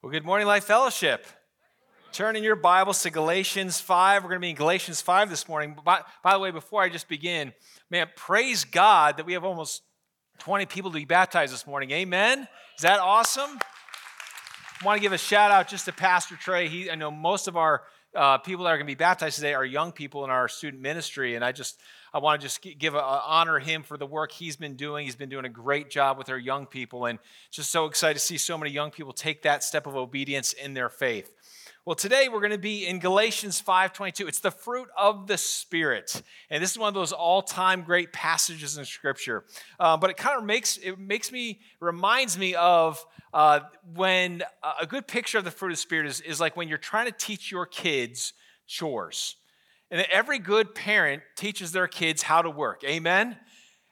Well, good morning, Life Fellowship. Turn in your Bibles to Galatians 5. We're going to be in Galatians 5 this morning. By, by, the way, before I just begin, man, praise God that we have almost 20 people to be baptized this morning. Amen. Is that awesome? I want to give a shout out just to Pastor Trey. He, I know most of our uh, people that are going to be baptized today are young people in our student ministry, and I just I want to just give a, a, honor him for the work he's been doing. He's been doing a great job with our young people, and just so excited to see so many young people take that step of obedience in their faith. Well, today we're going to be in Galatians 5:22. It's the fruit of the Spirit, and this is one of those all-time great passages in Scripture. Uh, but it kind of makes it makes me reminds me of uh, when a good picture of the fruit of the Spirit is, is like when you're trying to teach your kids chores. And every good parent teaches their kids how to work. Amen?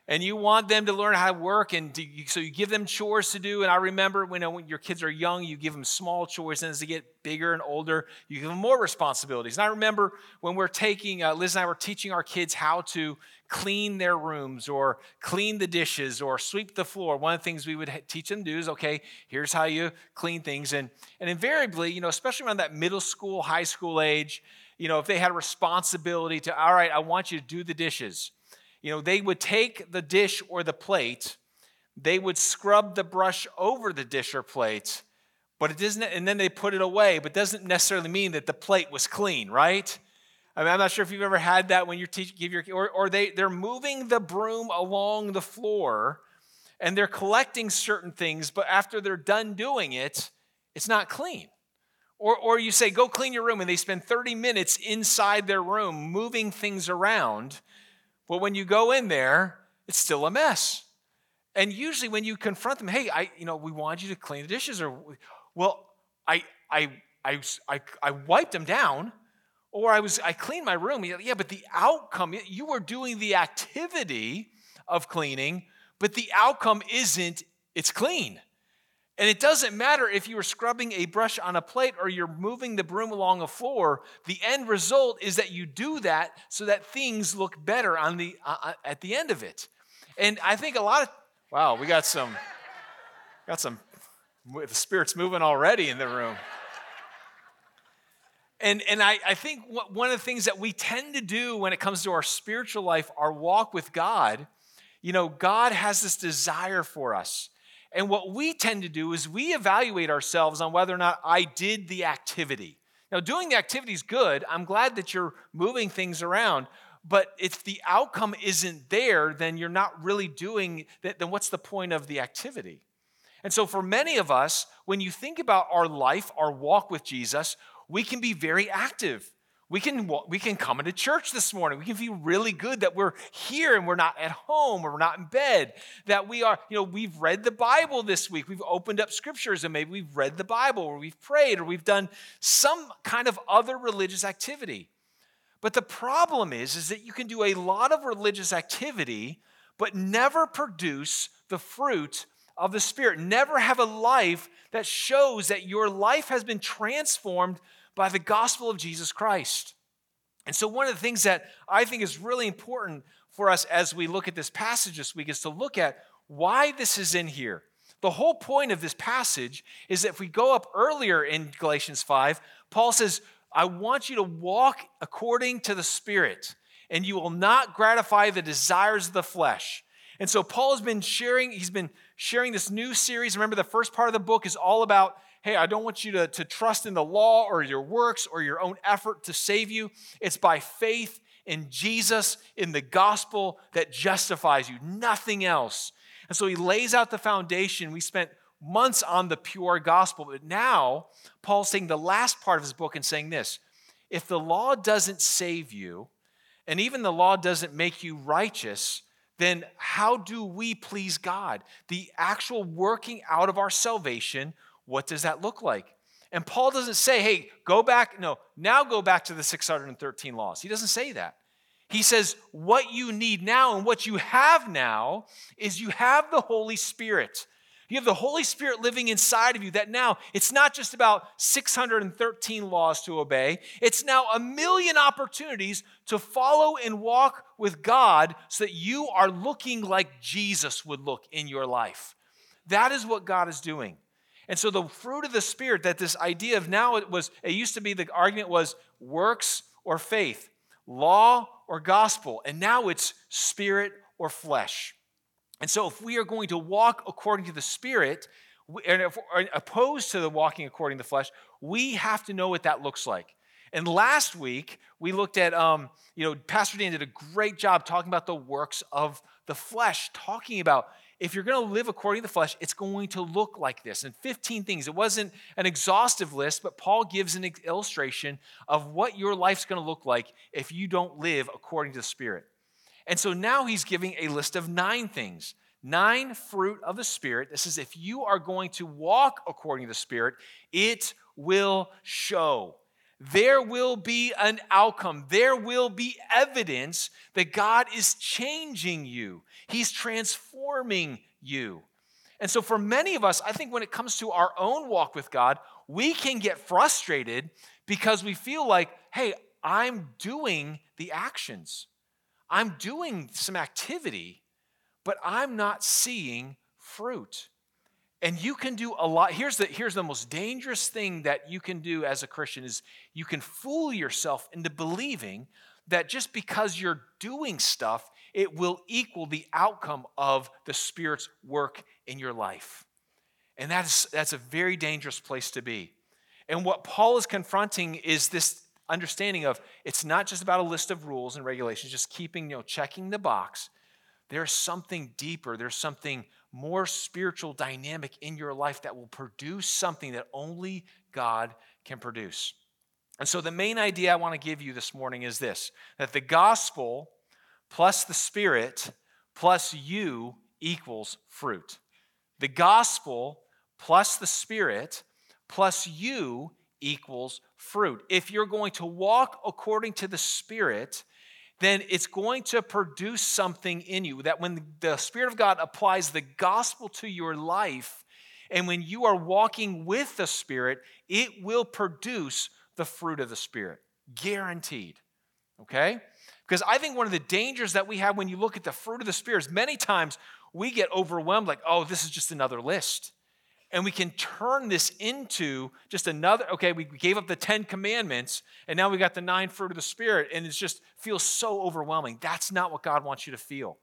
And you want them to learn how to work, and to, so you give them chores to do. And I remember when, when your kids are young, you give them small chores, and as they get bigger and older, you give them more responsibilities. And I remember when we're taking, uh, Liz and I were teaching our kids how to clean their rooms or clean the dishes or sweep the floor. One of the things we would teach them to do is okay, here's how you clean things. And, and invariably, you know, especially around that middle school, high school age, you know, if they had a responsibility to, all right, I want you to do the dishes, you know, they would take the dish or the plate, they would scrub the brush over the dish or plate, but it doesn't, and then they put it away, but doesn't necessarily mean that the plate was clean, right? I mean, I'm not sure if you've ever had that when you're teaching, give your, or, or they, they're moving the broom along the floor and they're collecting certain things, but after they're done doing it, it's not clean. Or, or you say, go clean your room, and they spend 30 minutes inside their room moving things around. But when you go in there, it's still a mess. And usually when you confront them, hey, I, you know, we wanted you to clean the dishes, or, well, I, I, I, I, I wiped them down, or I was, I cleaned my room. Yeah, but the outcome, you were doing the activity of cleaning, but the outcome isn't, it's clean. And it doesn't matter if you are scrubbing a brush on a plate or you're moving the broom along a floor. The end result is that you do that so that things look better on the uh, uh, at the end of it. And I think a lot of wow, we got some got some the spirits moving already in the room. And, and I, I think one of the things that we tend to do when it comes to our spiritual life, our walk with God, you know, God has this desire for us. And what we tend to do is we evaluate ourselves on whether or not I did the activity. Now, doing the activity is good. I'm glad that you're moving things around. But if the outcome isn't there, then you're not really doing that. Then what's the point of the activity? And so, for many of us, when you think about our life, our walk with Jesus, we can be very active. We can, we can come into church this morning. We can feel really good that we're here and we're not at home or we're not in bed. That we are, you know, we've read the Bible this week. We've opened up scriptures and maybe we've read the Bible or we've prayed or we've done some kind of other religious activity. But the problem is, is that you can do a lot of religious activity, but never produce the fruit of the Spirit. Never have a life that shows that your life has been transformed by the gospel of Jesus Christ. And so, one of the things that I think is really important for us as we look at this passage this week is to look at why this is in here. The whole point of this passage is that if we go up earlier in Galatians 5, Paul says, I want you to walk according to the Spirit, and you will not gratify the desires of the flesh. And so Paul has been sharing, he's been sharing this new series. Remember, the first part of the book is all about hey, I don't want you to, to trust in the law or your works or your own effort to save you. It's by faith in Jesus, in the gospel that justifies you, nothing else. And so he lays out the foundation. We spent months on the pure gospel, but now Paul's saying the last part of his book and saying this if the law doesn't save you, and even the law doesn't make you righteous, then how do we please God? The actual working out of our salvation what does that look like? And Paul doesn't say, hey, go back, no, now go back to the 613 laws. He doesn't say that. He says, what you need now and what you have now is you have the Holy Spirit. You have the Holy Spirit living inside of you that now it's not just about 613 laws to obey, it's now a million opportunities to follow and walk with God so that you are looking like Jesus would look in your life. That is what God is doing. And so the fruit of the Spirit, that this idea of now it was, it used to be the argument was works or faith, law or gospel, and now it's spirit or flesh. And so if we are going to walk according to the Spirit, and if we're opposed to the walking according to the flesh, we have to know what that looks like. And last week, we looked at, um, you know, Pastor Dan did a great job talking about the works of the flesh, talking about if you're going to live according to the flesh, it's going to look like this. And 15 things. It wasn't an exhaustive list, but Paul gives an illustration of what your life's going to look like if you don't live according to the Spirit. And so now he's giving a list of nine things, nine fruit of the Spirit. This is if you are going to walk according to the Spirit, it will show there will be an outcome. There will be evidence that God is changing you, He's transforming you. And so, for many of us, I think when it comes to our own walk with God, we can get frustrated because we feel like, hey, I'm doing the actions, I'm doing some activity, but I'm not seeing fruit. And you can do a lot. Here's the, here's the most dangerous thing that you can do as a Christian is you can fool yourself into believing that just because you're doing stuff, it will equal the outcome of the Spirit's work in your life. And that's, that's a very dangerous place to be. And what Paul is confronting is this understanding of it's not just about a list of rules and regulations, just keeping, you know, checking the box. There's something deeper, there's something more spiritual dynamic in your life that will produce something that only God can produce. And so, the main idea I want to give you this morning is this that the gospel plus the Spirit plus you equals fruit. The gospel plus the Spirit plus you equals fruit. If you're going to walk according to the Spirit, then it's going to produce something in you. That when the Spirit of God applies the gospel to your life, and when you are walking with the Spirit, it will produce the fruit of the Spirit. Guaranteed. Okay? Because I think one of the dangers that we have when you look at the fruit of the Spirit is many times we get overwhelmed, like, oh, this is just another list and we can turn this into just another okay we gave up the 10 commandments and now we got the nine fruit of the spirit and it just feels so overwhelming. That's not what god wants you to feel.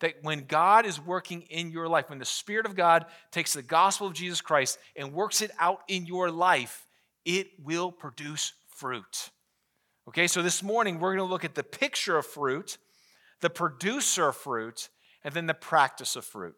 That when god is working in your life when the spirit of god takes the gospel of jesus christ and works it out in your life it will produce fruit. Okay so this morning we're going to look at the picture of fruit the producer of fruit and then the practice of fruit.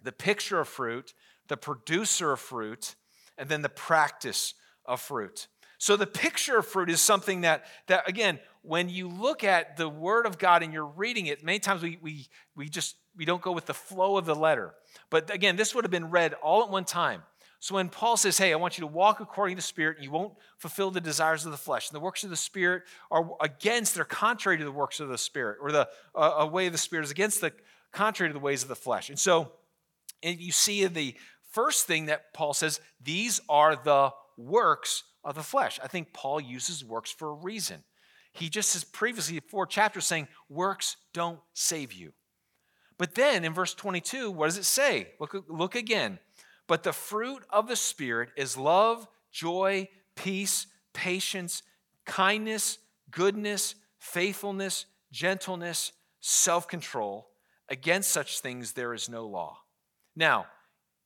The picture of fruit the producer of fruit, and then the practice of fruit. So the picture of fruit is something that, that again, when you look at the word of God and you're reading it, many times we, we, we just we don't go with the flow of the letter. But again, this would have been read all at one time. So when Paul says, Hey, I want you to walk according to the Spirit, and you won't fulfill the desires of the flesh. And the works of the Spirit are against, they're contrary to the works of the Spirit, or the uh, a way of the Spirit is against the contrary to the ways of the flesh. And so and you see in the first thing that Paul says, these are the works of the flesh. I think Paul uses works for a reason. He just says previously, four chapters, saying, works don't save you. But then in verse 22, what does it say? Look, look again. But the fruit of the Spirit is love, joy, peace, patience, kindness, goodness, faithfulness, gentleness, self control. Against such things there is no law. Now,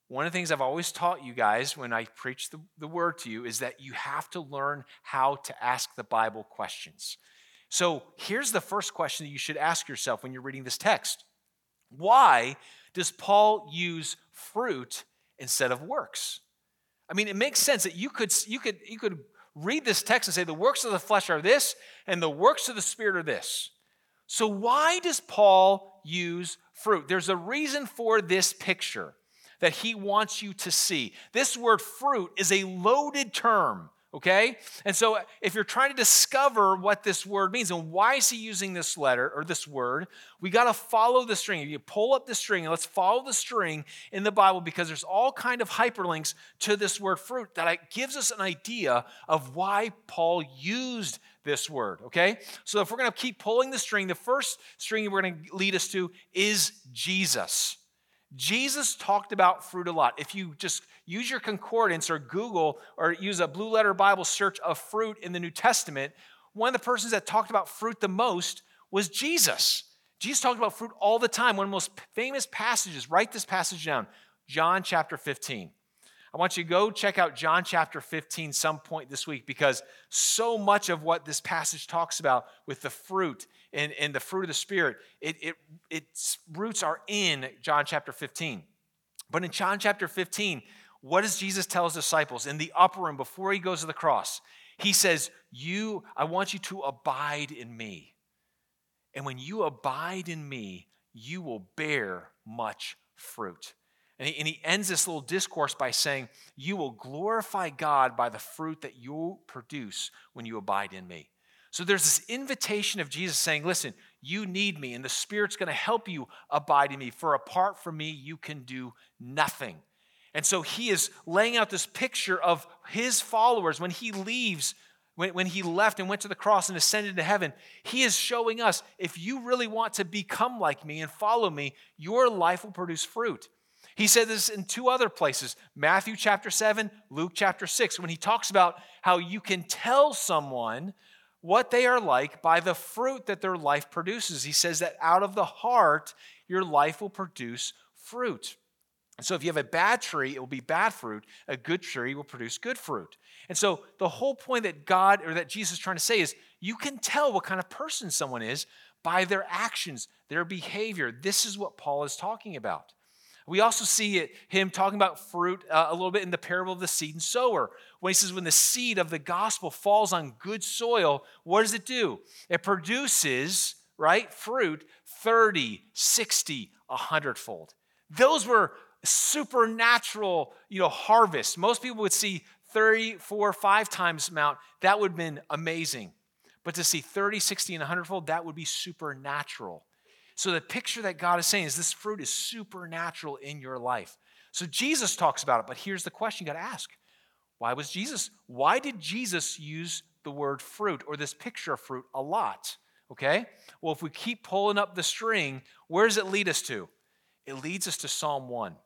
one of the things I've always taught you guys when I preach the, the word to you is that you have to learn how to ask the Bible questions. So here's the first question that you should ask yourself when you're reading this text Why does Paul use fruit instead of works? I mean, it makes sense that you could, you could, you could read this text and say, the works of the flesh are this, and the works of the Spirit are this. So, why does Paul use fruit? There's a reason for this picture that he wants you to see. This word fruit is a loaded term, okay? And so if you're trying to discover what this word means and why is he using this letter or this word, we got to follow the string. If you pull up the string and let's follow the string in the Bible because there's all kind of hyperlinks to this word fruit that gives us an idea of why Paul used this word, okay? So if we're going to keep pulling the string, the first string we're going to lead us to is Jesus. Jesus talked about fruit a lot. If you just use your concordance or Google or use a blue letter Bible search of fruit in the New Testament, one of the persons that talked about fruit the most was Jesus. Jesus talked about fruit all the time. One of the most famous passages, write this passage down John chapter 15. I want you to go check out John chapter 15 some point this week because so much of what this passage talks about with the fruit and, and the fruit of the Spirit, it, it, its roots are in John chapter 15. But in John chapter 15, what does Jesus tell his disciples in the upper room before he goes to the cross? He says, You, I want you to abide in me. And when you abide in me, you will bear much fruit. And he, and he, ends this little discourse by saying, You will glorify God by the fruit that you produce when you abide in me. So there's this invitation of Jesus saying, Listen, you need me, and the Spirit's going to help you abide in me, for apart from me, you can do nothing. And so he is laying out this picture of his followers when he leaves, when, when he left and went to the cross and ascended to heaven. He is showing us if you really want to become like me and follow me, your life will produce fruit. He said this in two other places Matthew chapter 7, Luke chapter 6, when he talks about how you can tell someone what they are like by the fruit that their life produces. He says that out of the heart, your life will produce fruit. so, if you have a bad tree, it will be bad fruit. A good tree will produce good fruit. And so, the whole point that God or that Jesus is trying to say is you can tell what kind of person someone is by their actions, their behavior. This is what Paul is talking about. We also see it, him talking about fruit uh, a little bit in the parable of the seed and sower. When he says, when the seed of the gospel falls on good soil, what does it do? It produces, right, fruit 30, 60, 100 fold. Those were supernatural, you know, harvests. Most people would see 30, 4, 5 times amount. That would have been amazing. But to see 30, 60, and 100 fold, that would be supernatural. So the picture that God is saying is this fruit is supernatural in your life. So Jesus talks about it, but here's the question you got to ask. Why was Jesus why did Jesus use the word fruit or this picture of fruit a lot? Okay? Well, if we keep pulling up the string, where does it lead us to? It leads us to Psalm 1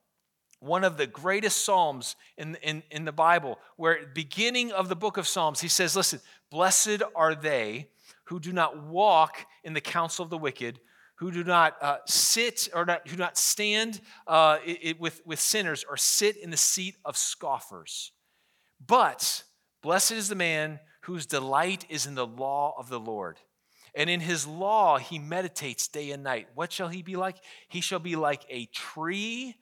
one of the greatest psalms in, in, in the bible where beginning of the book of psalms he says listen blessed are they who do not walk in the counsel of the wicked who do not uh, sit or not, who do not stand uh, it, it, with, with sinners or sit in the seat of scoffers. But blessed is the man whose delight is in the law of the Lord. And in his law he meditates day and night. What shall he be like? He shall be like a tree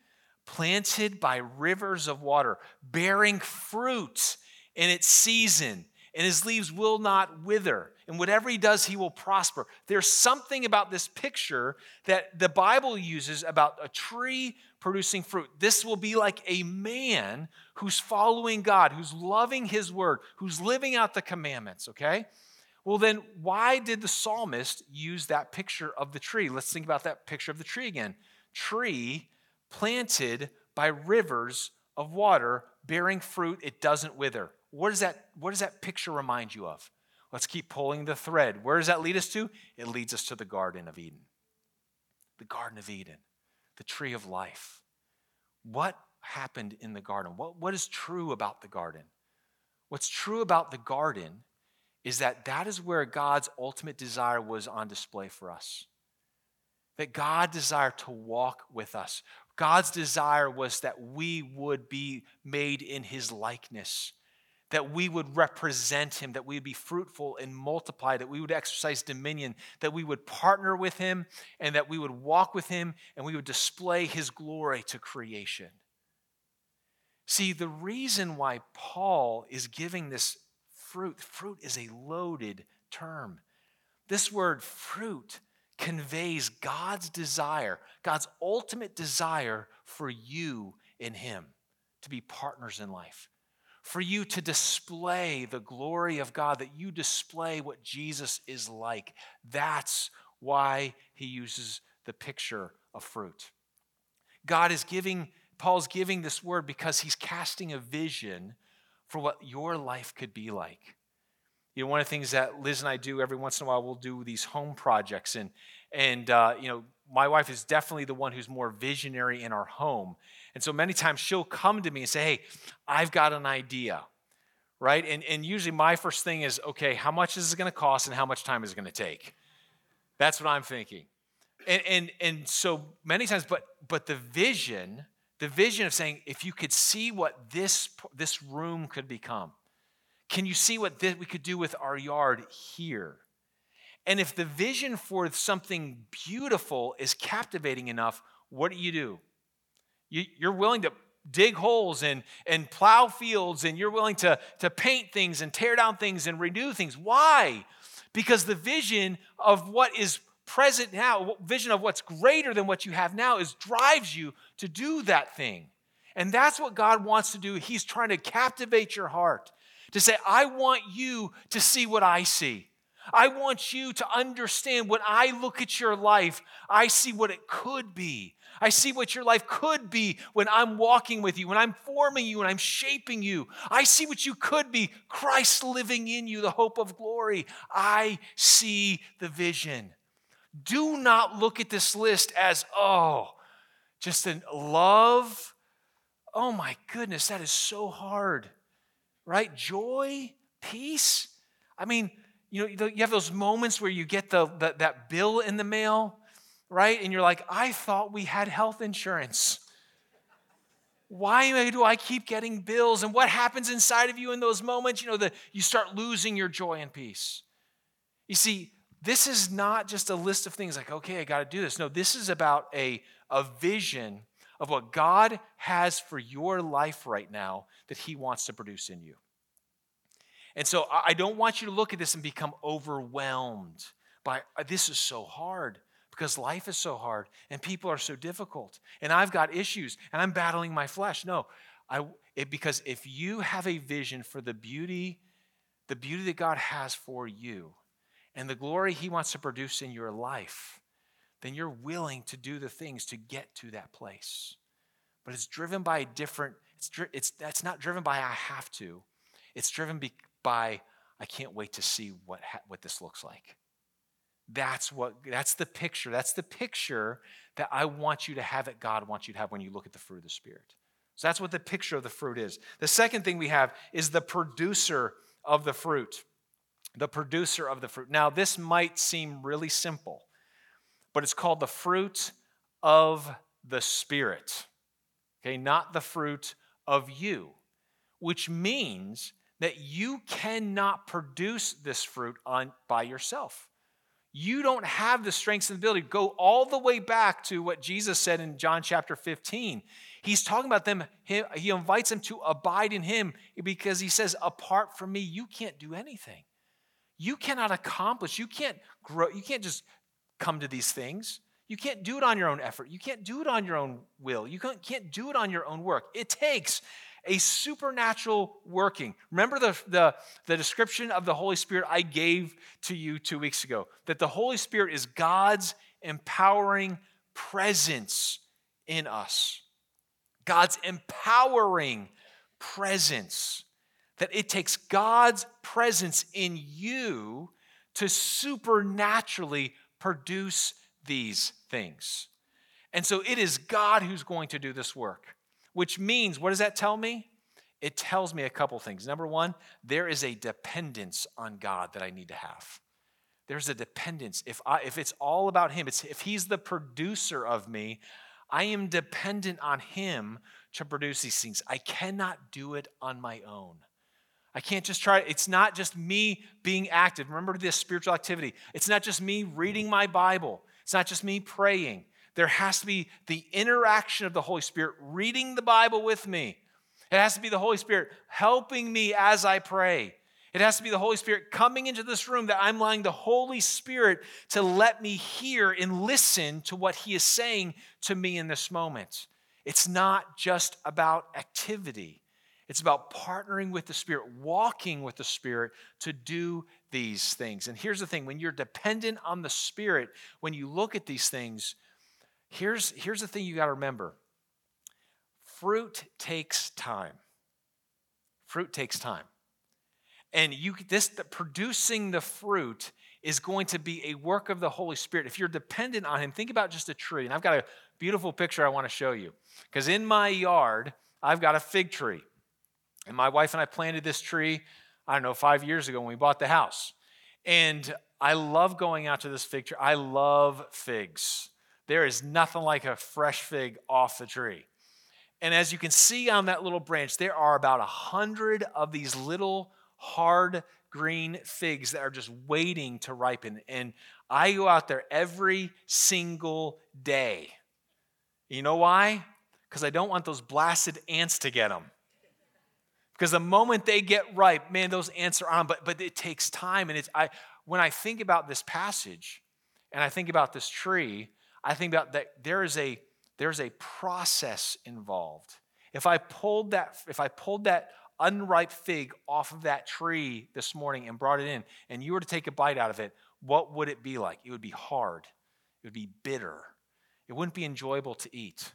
planted by rivers of water, bearing fruit in its season, and his leaves will not wither and whatever he does, he will prosper. There's something about this picture that the Bible uses about a tree producing fruit. This will be like a man who's following God, who's loving his word, who's living out the commandments, okay? Well, then, why did the psalmist use that picture of the tree? Let's think about that picture of the tree again. Tree planted by rivers of water, bearing fruit, it doesn't wither. What does that, what does that picture remind you of? Let's keep pulling the thread. Where does that lead us to? It leads us to the Garden of Eden. The Garden of Eden, the tree of life. What happened in the garden? What, what is true about the garden? What's true about the garden is that that is where God's ultimate desire was on display for us. That God desired to walk with us. God's desire was that we would be made in his likeness that we would represent him, that we would be fruitful and multiply, that we would exercise dominion, that we would partner with him, and that we would walk with him, and we would display his glory to creation. See, the reason why Paul is giving this fruit, fruit is a loaded term. This word fruit conveys God's desire, God's ultimate desire for you in him to be partners in life for you to display the glory of God, that you display what Jesus is like. That's why he uses the picture of fruit. God is giving, Paul's giving this word because he's casting a vision for what your life could be like. You know, one of the things that Liz and I do every once in a while, we'll do these home projects, and and uh, you know, my wife is definitely the one who's more visionary in our home. And so many times she'll come to me and say, Hey, I've got an idea, right? And, and usually my first thing is, Okay, how much is it going to cost and how much time is it going to take? That's what I'm thinking. And, and, and so many times, but, but the vision, the vision of saying, if you could see what this, this room could become, can you see what this, we could do with our yard here? And if the vision for something beautiful is captivating enough, what do you do? You, you're willing to dig holes and, and plow fields, and you're willing to, to paint things and tear down things and renew things. Why? Because the vision of what is present now, vision of what's greater than what you have now, is drives you to do that thing. And that's what God wants to do. He's trying to captivate your heart to say, I want you to see what I see. I want you to understand when I look at your life, I see what it could be. I see what your life could be when I'm walking with you, when I'm forming you, when I'm shaping you. I see what you could be Christ living in you, the hope of glory. I see the vision. Do not look at this list as, oh, just a love. Oh my goodness, that is so hard, right? Joy, peace. I mean, you know, you have those moments where you get the, the, that bill in the mail, right? And you're like, I thought we had health insurance. Why do I keep getting bills? And what happens inside of you in those moments? You know, that you start losing your joy and peace. You see, this is not just a list of things like, okay, I got to do this. No, this is about a, a vision of what God has for your life right now that He wants to produce in you. And so I don't want you to look at this and become overwhelmed by this is so hard because life is so hard and people are so difficult and I've got issues and I'm battling my flesh. No, I, it, because if you have a vision for the beauty, the beauty that God has for you, and the glory He wants to produce in your life, then you're willing to do the things to get to that place. But it's driven by a different, it's, it's, that's not driven by I have to. It's driven by I can't wait to see what, what this looks like. That's what that's the picture. That's the picture that I want you to have that God wants you to have when you look at the fruit of the Spirit. So that's what the picture of the fruit is. The second thing we have is the producer of the fruit the producer of the fruit. Now, this might seem really simple, but it's called the fruit of the Spirit. Okay, not the fruit of you, which means that you cannot produce this fruit on, by yourself. You don't have the strength and ability. Go all the way back to what Jesus said in John chapter 15. He's talking about them, he, invites them to abide in him because he says, Apart from me, you can't do anything you cannot accomplish, you can't grow, you can't just come to these things. You can't do it on your own effort. You can't do it on your own will. You can't do it on your own work. It takes a supernatural working. Remember the, the, the description of the Holy Spirit I gave to you two weeks ago that the Holy Spirit is God's empowering presence in us. God's empowering presence that it takes God's presence in you to supernaturally produce these things. And so it is God who's going to do this work, which means, what does that tell me? It tells me a couple things. Number one, there is a dependence on God that I need to have. There's a dependence. If, I, if it's all about Him, it's, if He's the producer of me, I am dependent on Him to produce these things. I cannot do it on my own. I can't just try, it's not just me being active. Remember this spiritual activity. It's not just me reading my Bible, it's not just me praying. There has to be the interaction of the Holy Spirit reading the Bible with me. It has to be the Holy Spirit helping me as I pray. It has to be the Holy Spirit coming into this room that I'm allowing the Holy Spirit to let me hear and listen to what He is saying to me in this moment. It's not just about activity, it's about partnering with the Spirit, walking with the Spirit to do these things. And here's the thing when you're dependent on the Spirit, when you look at these things, here's, here's the thing you got to remember fruit takes time. Fruit takes time. And you this the, producing the fruit is going to be a work of the Holy Spirit. If you're dependent on Him, think about just a tree. And I've got a beautiful picture I want to show you. Because in my yard, I've got a fig tree. And my wife and I planted this tree, I don't know, five years ago when we bought the house. And I love going out to this fig tree. I love figs. There is nothing like a fresh fig off the tree. And as you can see on that little branch, there are about a hundred of these little hard green figs that are just waiting to ripen. And I go out there every single day. You know why? Because I don't want those blasted ants to get them. Because the moment they get ripe, man, those ants are on. But but it takes time. And it's I when I think about this passage and I think about this tree, I think about that there is a there's a process involved. If I pulled that, if I pulled that unripe fig off of that tree this morning and brought it in, and you were to take a bite out of it, what would it be like? It would be hard. It would be bitter. It wouldn't be enjoyable to eat.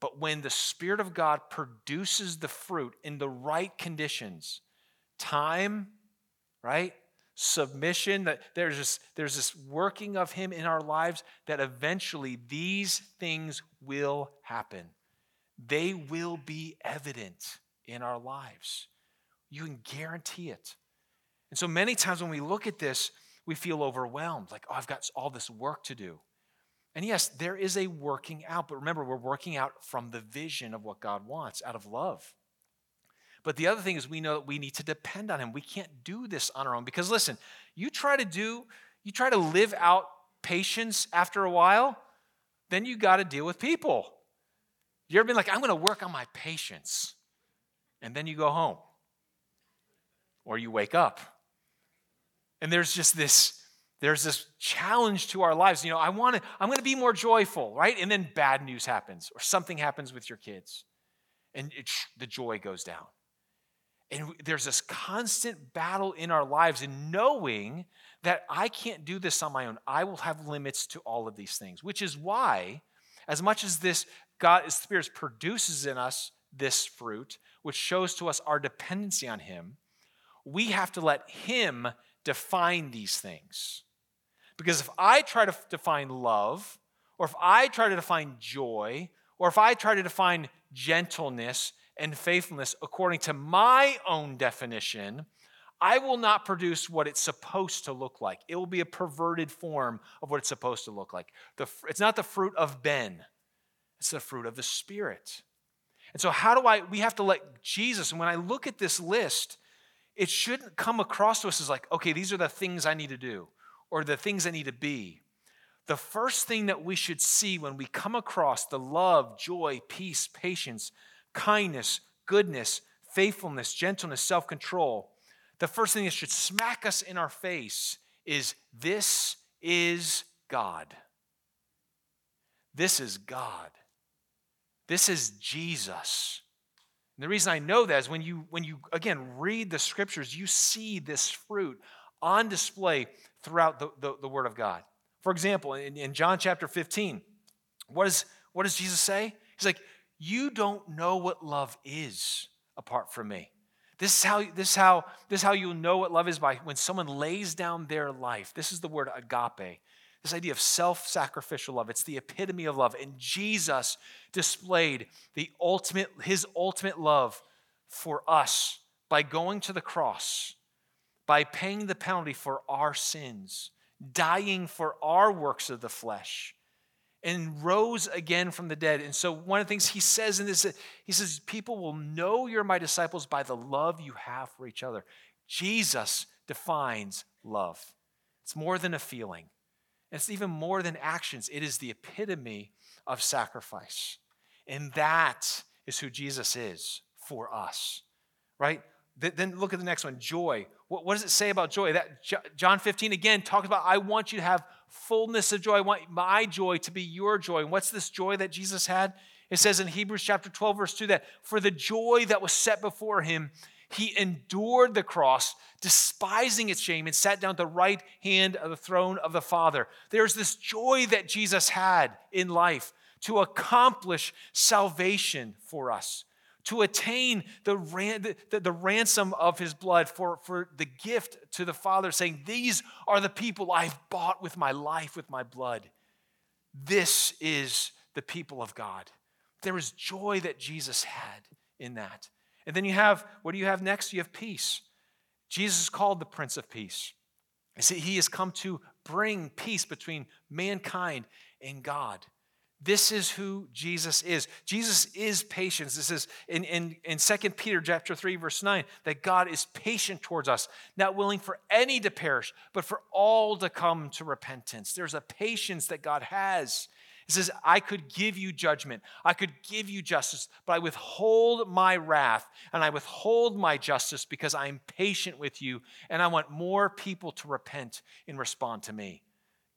But when the Spirit of God produces the fruit in the right conditions, time, right? Submission, that there's this, there's this working of Him in our lives that eventually these things will happen. They will be evident in our lives. You can guarantee it. And so many times when we look at this, we feel overwhelmed, like, oh, I've got all this work to do. And yes, there is a working out, but remember, we're working out from the vision of what God wants, out of love. But the other thing is, we know that we need to depend on Him. We can't do this on our own because listen, you try to do, you try to live out patience after a while, then you got to deal with people. You ever been like, I'm going to work on my patience, and then you go home or you wake up. And there's just this there's this challenge to our lives. You know, I want to, I'm going to be more joyful, right? And then bad news happens or something happens with your kids and it, the joy goes down. And there's this constant battle in our lives in knowing that I can't do this on my own. I will have limits to all of these things, which is why, as much as this God, His Spirit produces in us this fruit, which shows to us our dependency on Him, we have to let Him define these things. Because if I try to define love, or if I try to define joy, or if I try to define gentleness and faithfulness according to my own definition, I will not produce what it's supposed to look like. It will be a perverted form of what it's supposed to look like. The, it's not the fruit of Ben, it's the fruit of the Spirit. And so, how do I, we have to let Jesus, and when I look at this list, it shouldn't come across to us as like, okay, these are the things I need to do or the things I need to be. The first thing that we should see when we come across the love, joy, peace, patience, kindness, goodness, faithfulness, gentleness, self control, the first thing that should smack us in our face is this is God. This is God. This is Jesus. And the reason I know that is when you, when you again read the scriptures, you see this fruit on display throughout the, the, the Word of God. For example, in, in John chapter 15, what, is, what does Jesus say? He's like, You don't know what love is apart from me. This is how this is how this is how you'll know what love is by when someone lays down their life. This is the word agape. This idea of self-sacrificial love. It's the epitome of love. And Jesus displayed the ultimate his ultimate love for us by going to the cross by paying the penalty for our sins, dying for our works of the flesh, and rose again from the dead. And so, one of the things he says in this, he says, People will know you're my disciples by the love you have for each other. Jesus defines love. It's more than a feeling, it's even more than actions. It is the epitome of sacrifice. And that is who Jesus is for us, right? Then look at the next one joy. What, does it say about joy? That John 15 again talks about, I want you to have fullness of joy. I want my joy to be your joy. And what's this joy that Jesus had? It says in Hebrews chapter 12, verse 2, that for the joy that was set before him, he endured the cross, despising its shame, and sat down at the right hand of the throne of the Father. There's this joy that Jesus had in life to accomplish salvation for us to attain the, ran, the, the, ransom of his blood, for, for the gift to the Father, saying, These are the people I've bought with my life, with my blood. This is the people of God. There is joy that Jesus had in that. And then you have, what do you have next? You have peace. Jesus is called the Prince of Peace. You see, he has come to bring peace between mankind and God. This is who Jesus is. Jesus is patience. This is in, in, in 2 Peter chapter 3, verse 9, that God is patient towards us, not willing for any to perish, but for all to come to repentance. There's a patience that God has. He says, I could give you judgment, I could give you justice, but I withhold my wrath and I withhold my justice because I'm patient with you and I want more people to repent and respond to me.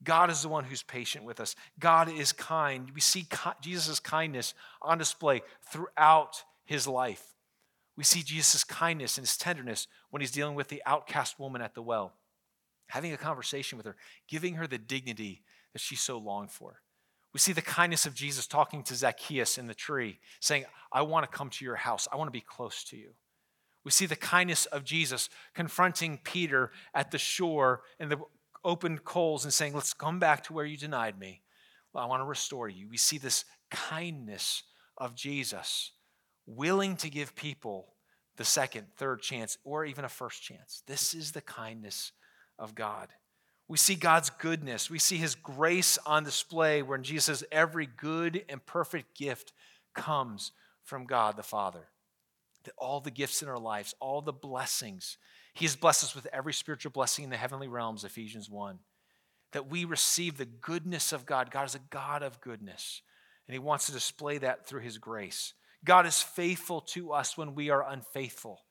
God is the one who's patient with us. God is kind. We see Jesus' kindness on display throughout his life. We see Jesus' kindness and his tenderness when he's dealing with the outcast woman at the well, having a conversation with her, giving her the dignity that she so longed for. We see the kindness of Jesus talking to Zacchaeus in the tree, saying, I want to come to your house. I want to be close to you. We see the kindness of Jesus confronting Peter at the shore in the open coals and saying, Let's come back to where you denied me. Well, I want to restore you. We see this kindness of Jesus, willing to give people the second, third chance, or even a first chance. This is the kindness of God. We see God's goodness. We see his grace on display when Jesus says, Every good and perfect gift comes from God the Father. That all the gifts in our lives, all the blessings, he has blessed us with every spiritual blessing in the heavenly realms, Ephesians 1. That we receive the goodness of God. God is a God of goodness, and he wants to display that through his grace. God is faithful to us when we are unfaithful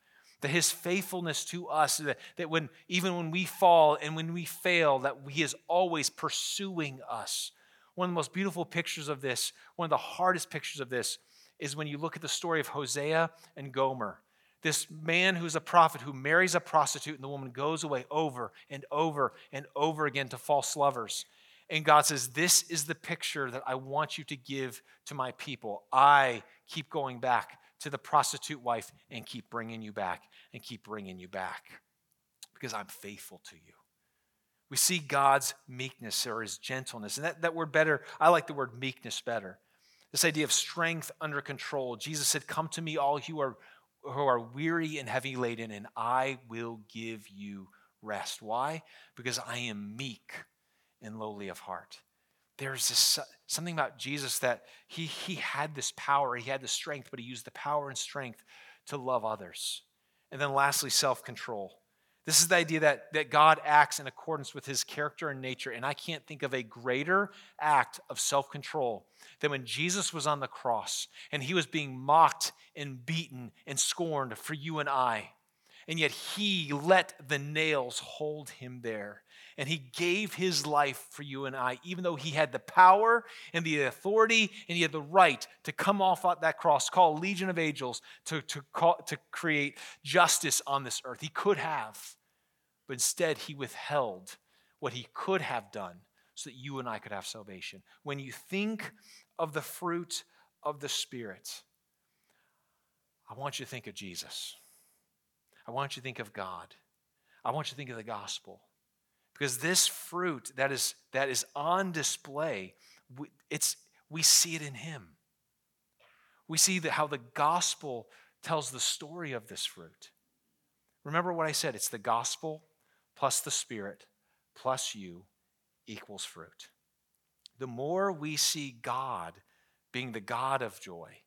that his faithfulness to us that, that when even when we fall and when we fail that he is always pursuing us one of the most beautiful pictures of this one of the hardest pictures of this is when you look at the story of hosea and gomer this man who's a prophet who marries a prostitute and the woman goes away over and over and over again to false lovers and god says this is the picture that i want you to give to my people i keep going back to the prostitute wife and keep bringing you back and keep bringing you back because I'm faithful to you. We see God's meekness or his gentleness. And that, that word better, I like the word meekness better. This idea of strength under control. Jesus said, Come to me, all who are, who are weary and heavy laden, and I will give you rest. Why? Because I am meek and lowly of heart there's this, uh, something about Jesus that he, he had this power, he had the strength, but he used the power and strength to love others. And then lastly, self control. This is the idea that, that God acts in accordance with his character and nature. And I can't think of a greater act of self control than when Jesus was on the cross and he was being mocked and beaten and scorned for you and I. And yet he let the nails hold him there and he gave his life for you and I, even though he had the power and the authority and he had the right to come off that cross, call a legion of angels to, to, call, to create justice on this earth. He could have, but instead he withheld what he could have done so that you and I could have salvation. When you think of the fruit of the Spirit, I want you to think of Jesus. I want you to think of God. I want you to think of the gospel. Because this fruit that is, that is on display, it's, we see it in Him. We see that how the gospel tells the story of this fruit. Remember what I said it's the gospel plus the Spirit plus you equals fruit. The more we see God being the God of joy,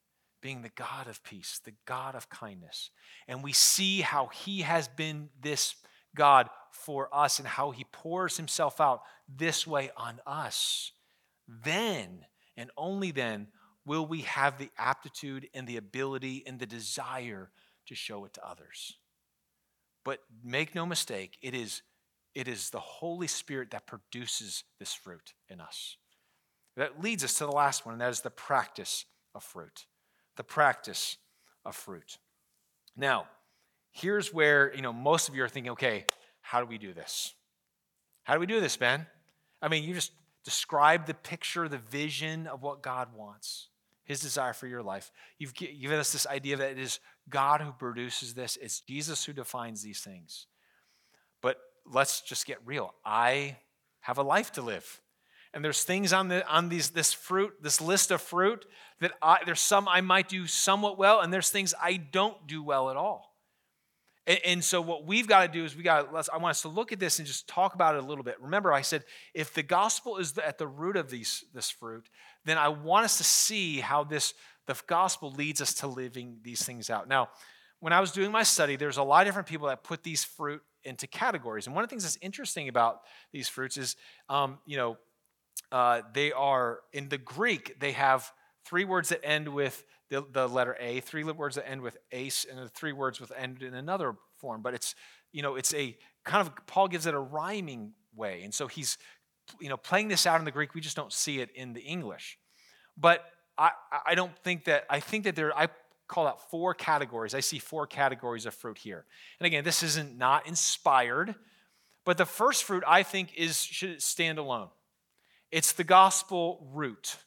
being the God of peace, the God of kindness, and we see how He has been this God for us and how he pours himself out this way on us, then and only then will we have the aptitude and the ability and the desire to show it to others. But make no mistake, it is, it is the Holy Spirit that produces this fruit in us. That leads us to the last one, and that is the practice of fruit. The practice of fruit. Now, here's where, you know, most of you are thinking, okay, how do we do this? How do we do this, Ben? I mean, you just describe the picture, the vision of what God wants his desire for your life. You've given us this idea that it is God who produces this, it's Jesus who defines these things. But let's just get real. I have a life to live. And there's things on the on these this fruit, this list of fruit that I, there's some I might do somewhat well, and there's things I don't do well at all. And, and so what we've got to do is we got. I want us to look at this and just talk about it a little bit. Remember, I said if the gospel is at the root of these this fruit, then I want us to see how this the gospel leads us to living these things out. Now, when I was doing my study, there's a lot of different people that put these fruit into categories. And one of the things that's interesting about these fruits is, um, you know, uh, they are in the Greek. They have three words that end with the, the letter A, three words that end with ace, and three words with end in another form. But it's you know it's a kind of Paul gives it a rhyming way, and so he's you know playing this out in the Greek. We just don't see it in the English. But I I don't think that I think that there I call out four categories. I see four categories of fruit here. And again, this isn't not inspired, but the first fruit I think is should stand alone. It's the gospel root.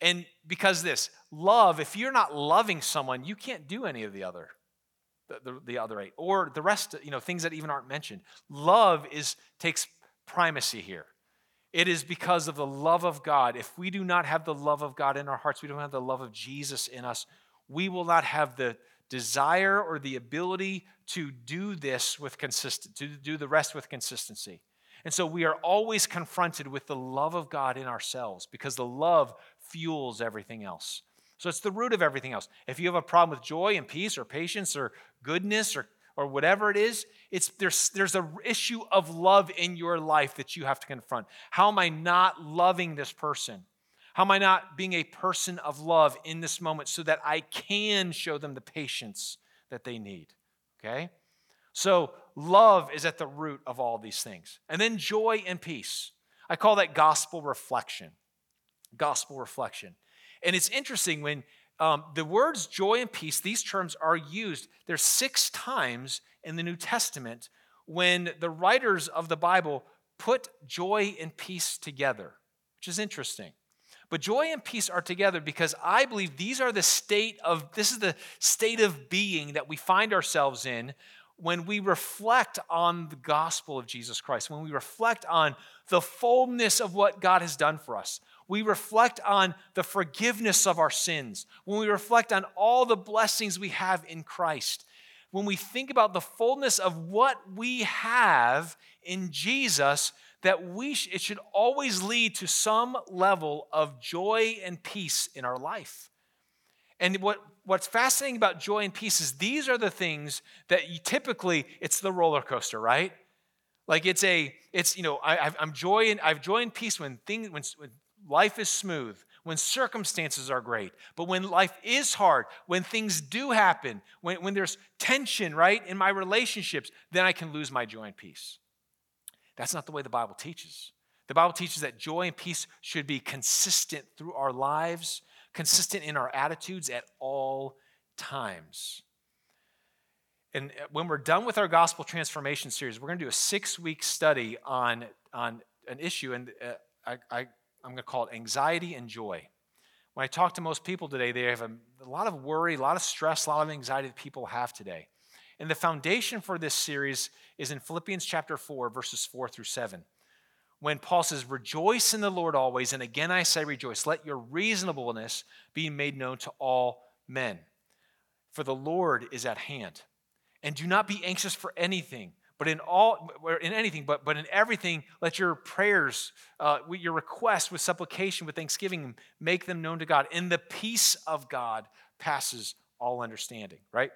And because this, love, if you're not loving someone, you can't do any of the other. The, the, the, other eight or the rest you know things that even aren't mentioned. Love is takes primacy here. It is because of the love of god. If we do not have the love of god in our hearts we don't have the love of jesus in us we will not have the desire or the ability to do this with consistent to do the rest with consistency and so we are always confronted with the love of God in ourselves because the love fuels everything else. So it's the root of everything else. If you have a problem with joy and peace or patience or goodness or, or whatever it is, it's, there's, there's an issue of love in your life that you have to confront. How am I not loving this person? How am I not being a person of love in this moment so that I can show them the patience that they need? Okay? So love is at the root of all these things. And then joy and peace. I call that gospel reflection. Gospel reflection. And it's interesting when um, the words joy and peace, these terms are used. There's six times in the New Testament when the writers of the Bible put joy and peace together, which is interesting. But joy and peace are together because I believe these are the state of, this is the state of being that we find ourselves in when we reflect on the gospel of Jesus Christ, when we reflect on the fullness of what God has done for us, we reflect on the forgiveness of our sins, when we reflect on all the blessings we have in Christ, when we think about the fullness of what we have in Jesus, that we sh- it should always lead to some level of joy and peace in our life. And what what's fascinating about joy and peace is these are the things that typically it's the roller coaster, right? Like it's a it's you know I, am joy and I've joy and peace when things when, when life is smooth, when circumstances are great, but when life is hard, when things do happen, when, when there's tension, right, in my relationships, then I can lose my joy and peace. That's not the way the Bible teaches. The Bible teaches that joy and peace should be consistent through our lives consistent in our attitudes at all times. And uh, when we're done with our gospel transformation series, we're going to do a six week study on, on an issue, and uh, I, I, I'm going to call it anxiety and joy. When I talk to most people today, they have a, a lot of worry, a lot of stress, a lot of anxiety that people have today. And the foundation for this series is in Philippians chapter 4, verses 4 through 7 when Paul says, Rejoice in the Lord always, and again I say rejoice. Let your reasonableness be made known to all men. For the Lord is at hand. And do not be anxious for anything, but in all in anything, but, but in everything, let your prayers, uh, your requests with supplication, with thanksgiving, make them known to God. And the peace of God passes all understanding, right?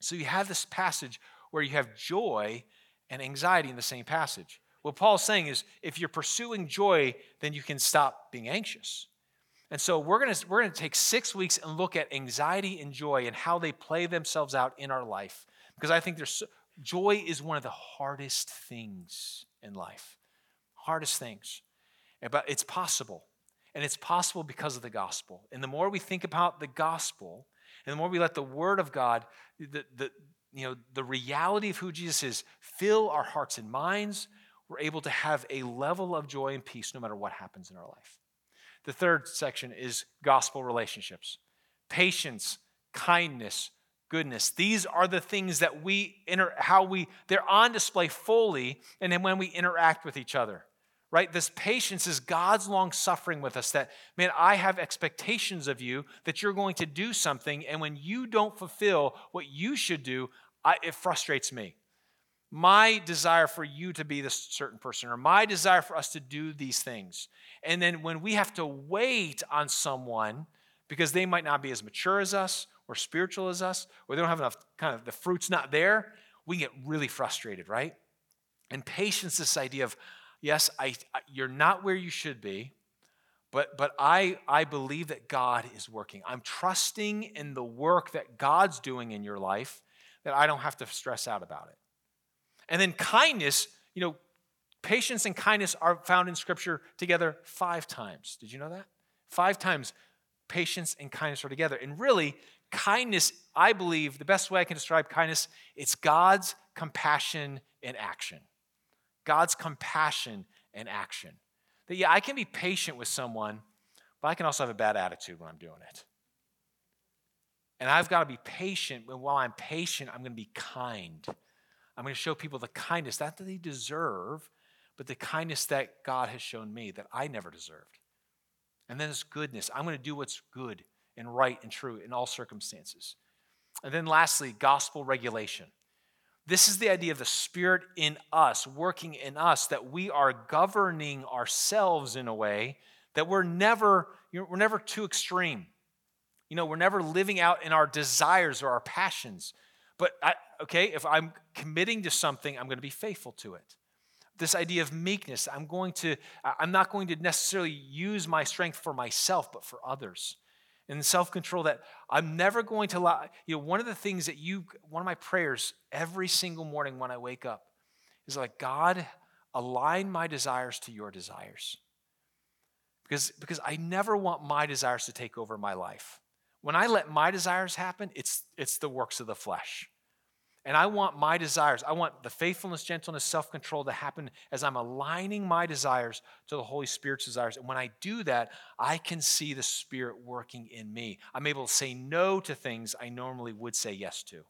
So you have this passage where you have joy and anxiety in the same passage. What Paul's saying is if you're pursuing joy, then you can stop being anxious. And so we're going to we're going to take 6 weeks and look at anxiety and joy and how they play themselves out in our life because I think there's joy is one of the hardest things in life. Hardest things. Eh, but it's possible. And it's possible because of the gospel. And the more we think about the gospel, and the more we let the word of God, the, the, you know, the reality of who Jesus is, fill our hearts and minds, we're able to have a level of joy and peace no matter what happens in our life. The third section is gospel relationships patience, kindness, goodness. These are the things that we inter- how we they're on display fully and then when we interact with each other. Right? This patience is God's long suffering with us that man, I have expectations of you that you're going to do something and when you don't fulfill what you should do, I, it frustrates me my desire for you to be this certain person or my desire for us to do these things. And then when we have to wait on someone because they might not be as mature as us or spiritual as us, or they don't have enough kind of the fruit's not there, we get really frustrated, right? And patience, this idea of, yes, I, you're not where you should be, but, but I, I believe that God is working. I'm trusting in the work that God's doing in your life that I don't have to stress out about it. And then kindness, you know, patience and kindness are found in Scripture together five times. Did you know that? Five times patience and kindness are together. And really, kindness, I believe, the best way I can describe kindness, it's God's compassion in action. God's compassion in action. That, yeah, I can be patient with someone, but I can also have a bad attitude when I'm doing it. And I've got to be patient, but while I'm patient, I'm going to be kind. I'm going to show people the kindness, not that they deserve, but the kindness that God has shown me that I never deserved. And then it's goodness. I'm going to do what's good and right and true in all circumstances. And then lastly, gospel regulation. This is the idea of the Spirit in us, working in us, that we are governing ourselves in a way that we're never, you know, we're never too extreme. You know, we're never living out in our desires or our passions. But I, okay, if I'm committing to something, I'm going to be faithful to it. This idea of meekness, I'm going to, I'm not going to necessarily use my strength for myself, but for others. And self control that I'm never going to allow, you know, one of the things that you, one of my prayers every single morning when I wake up is like, God, align my desires to your desires. Because, because I never want my desires to take over my life. When I let my desires happen, it's, it's the works of the flesh. And I want my desires, I want the faithfulness, gentleness, self control to happen as I'm aligning my desires to the Holy Spirit's desires. And when I do that, I can see the Spirit working in me. I'm able to say no to things I normally would say yes to.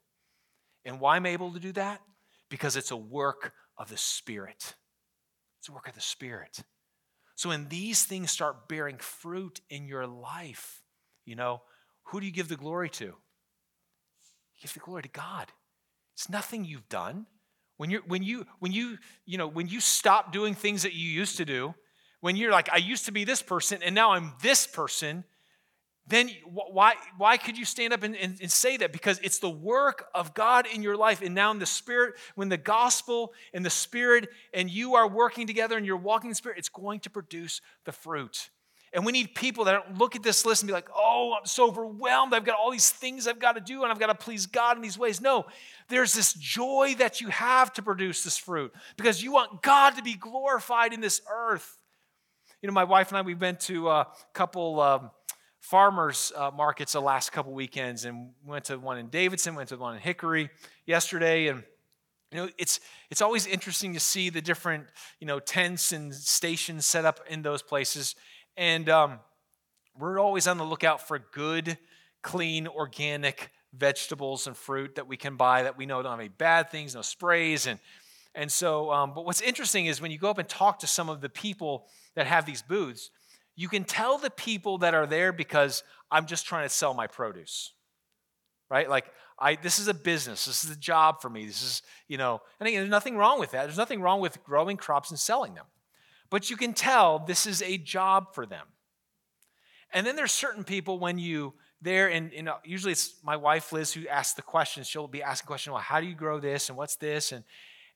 And why I'm able to do that? Because it's a work of the Spirit. It's a work of the Spirit. So when these things start bearing fruit in your life, you know, who do you give the glory to? You give the glory to God. It's nothing you've done. When, you're, when, you, when, you, you know, when you stop doing things that you used to do, when you're like, I used to be this person and now I'm this person, then why, why could you stand up and, and, and, say that? Because it's the work of God in your life. And now in the Spirit, when the gospel and the Spirit and you are working together and you're walking in the Spirit, it's going to produce the fruit. And we need people that don't look at this list and be like, oh, I'm so overwhelmed. I've got all these things I've got to do and I've got to please God in these ways. No, there's this joy that you have to produce this fruit because you want God to be glorified in this earth. You know, my wife and I, we went to a couple um, farmers uh, markets the last couple weekends and went to one in Davidson, went to one in Hickory yesterday. And you know, it's it's always interesting to see the different you know tents and stations set up in those places. And um, we're always on the lookout for good, clean, organic vegetables and fruit that we can buy that we know don't have any bad things, no sprays. And, and so, um, but what's interesting is when you go up and talk to some of the people that have these booths, you can tell the people that are there because I'm just trying to sell my produce. Right? Like, I, this is a business. This is a job for me. This is, you know, and again, there's nothing wrong with that. There's nothing wrong with growing crops and selling them. But you can tell this is a job for them. And then there's certain people when you there and, and usually it's my wife Liz who asks the questions. She'll be asking questions, well, how do you grow this and what's this? And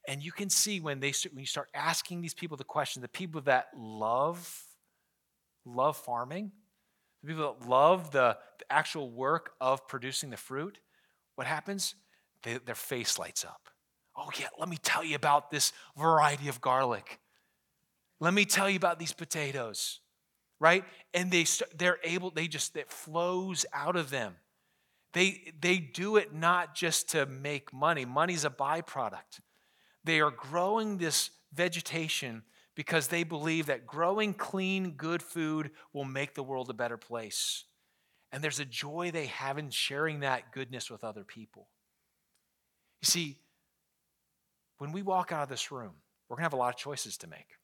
and you can see when they when you start asking these people the question, the people that love love farming, the people that love the, the actual work of producing the fruit, what happens? They, their face lights up. Oh yeah, let me tell you about this variety of garlic. Let me tell you about these potatoes, right? And they they're able they just it flows out of them. They they do it not just to make money. Money's a byproduct. They are growing this vegetation because they believe that growing clean, good food will make the world a better place. And there's a joy they have in sharing that goodness with other people. You see, when we walk out of this room, we're going to have a lot of choices to make.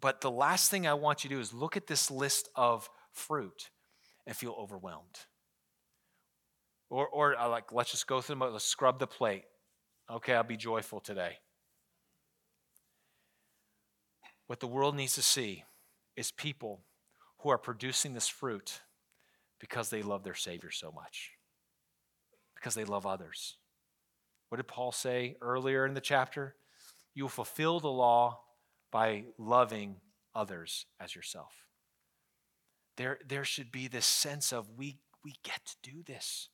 But the last thing I want you to do is look at this list of fruit and feel overwhelmed. Or, or uh, like, let's just go through them, let's scrub the plate. Okay, I'll be joyful today. What the world needs to see is people who are producing this fruit because they love their Savior so much, because they love others. What did Paul say earlier in the chapter? You will fulfill the law by loving others as yourself. There, there should be this sense of we, we get to do this.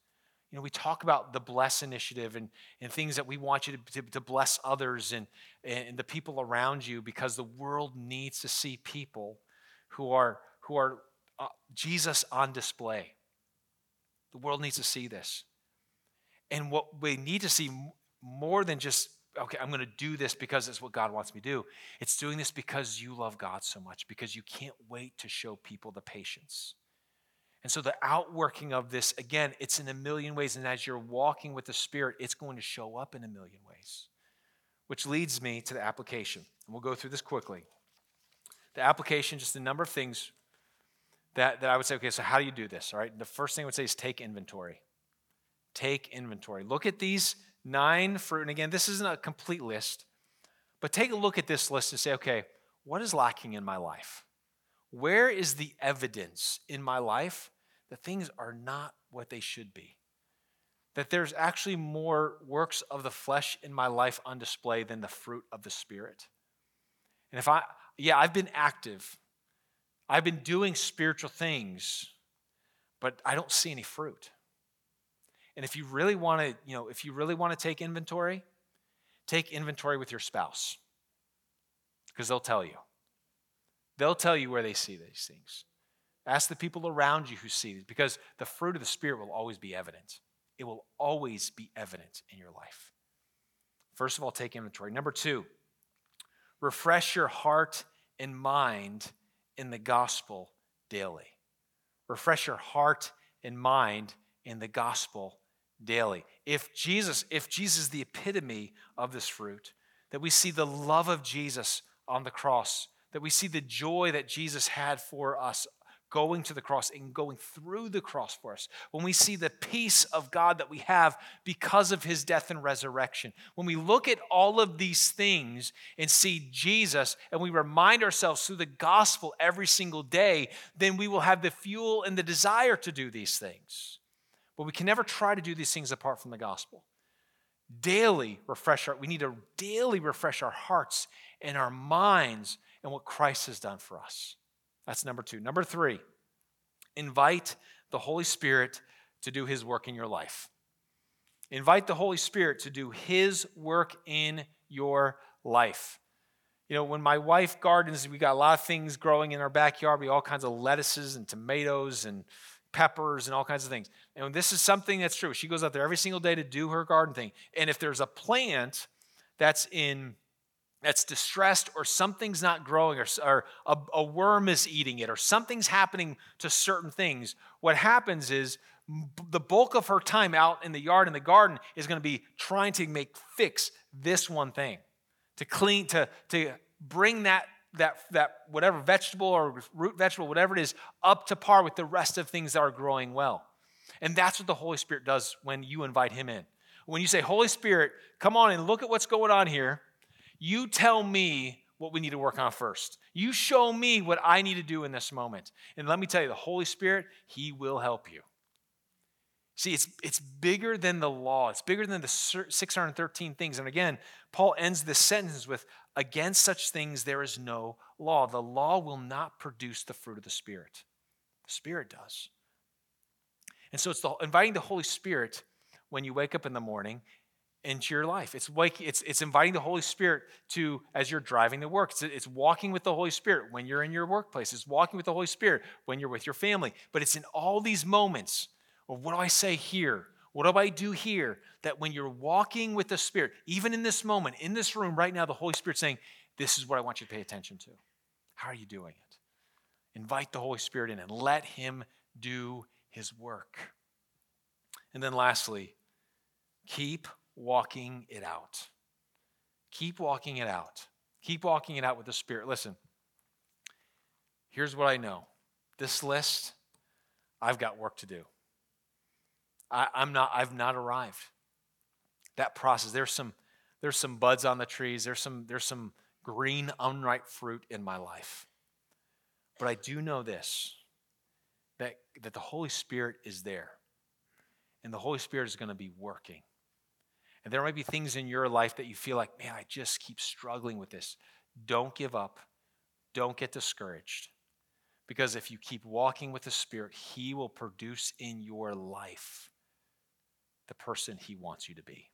You know, we talk about the Bless Initiative and, and things that we want you to, to, to bless others and, and the people around you because the world needs to see people who are, who are uh, Jesus on display. The world needs to see this. And what we need to see more than just, okay, I'm going to do this because it's what God wants me to do. It's doing this because you love God so much, because you can't wait to show people the patience and so the outworking of this, again, it's in a million ways. And as you're walking with the Spirit, it's going to show up in a million ways. Which leads me to the application. And we'll go through this quickly. The application, just a number of things that, that I would say, okay, so how do you do this? All right. The first thing I would say is take inventory. Take inventory. Look at these nine fruit. And again, this isn't a complete list, but take a look at this list and say, okay, what is lacking in my life? Where is the evidence in my life that things are not what they should be. That there's actually more works of the flesh in my life on display than the fruit of the Spirit. And if I, yeah, I've been active, I've been doing spiritual things, but I don't see any fruit. And if you really want to, you know, if you really want to take inventory, take inventory with your spouse because they'll tell you. They'll tell you where they see these things. Ask the people around you who see it, because the fruit of the Spirit will always be evident. It will always be evident in your life. First of all, take inventory. Number two, refresh your heart and mind in the gospel daily. Refresh your heart and mind in the gospel daily. If Jesus, if Jesus is the epitome of this fruit, that we see the love of Jesus on the cross, that we see the joy that Jesus had for us going to the cross and going through the cross for us, when we see the peace of God that we have because of his death and resurrection, when we look at all of these things and see Jesus and we remind ourselves through the gospel every single day, then we will have the fuel and the desire to do these things. But we can never try to do these things apart from the gospel. Daily refresh our, we need to daily refresh our hearts and our minds and what Christ has done for us. That's number two. Number three, invite the Holy Spirit to do his work in your life. Invite the Holy Spirit to do his work in your life. You know, when my wife gardens, we got a lot of things growing in our backyard. We all kinds of lettuces and tomatoes and peppers and all kinds of things. And this is something that's true. She goes out there every single day to do her garden thing. And if there's a plant that's in that's distressed or something's not growing or, or a, a, worm is eating it or something's happening to certain things, what happens is the bulk of her time out in the yard in the garden is going to be trying to make fix this one thing to clean to to bring that that that whatever vegetable or root vegetable whatever it is up to par with the rest of things that are growing well and that's what the holy spirit does when you invite him in when you say holy spirit come on and look at what's going on here you tell me what we need to work on first. You show me what I need to do in this moment. And let me tell you, the Holy Spirit, He will help you. See, it's, it's bigger than the law, it's bigger than the 613 things. And again, Paul ends this sentence with Against such things there is no law. The law will not produce the fruit of the Spirit, the Spirit does. And so it's the, inviting the Holy Spirit when you wake up in the morning into your life. It's, like, it's, it's inviting the Holy Spirit to, as you're driving to work, it's, it's walking with the Holy Spirit when you're in your workplace. It's walking with the Holy Spirit when you're with your family. But it's in all these moments of what do I say here? What do I do here? That when you're walking with the Spirit, even in this moment, in this room right now, the Holy Spirit's saying, This is what I want you to pay attention to. How are you doing it? Invite the Holy Spirit in and let Him do His work. And then lastly, keep walking it out. Keep walking it out. Keep walking it out with the Spirit. Listen, here's what I know this list, I've got work to do. I, am not, I've not arrived. That process, there's some, there's some buds on the trees, there's some, there's some green, unripe fruit in my life. But I do know this that, that the Holy Spirit is there. And the Holy Spirit is going to be working. And there might be things in your life that you feel like, man, I just keep struggling with this. Don't give up. Don't get discouraged. Because if you keep walking with the Spirit, He will produce in your life the person He wants you to be.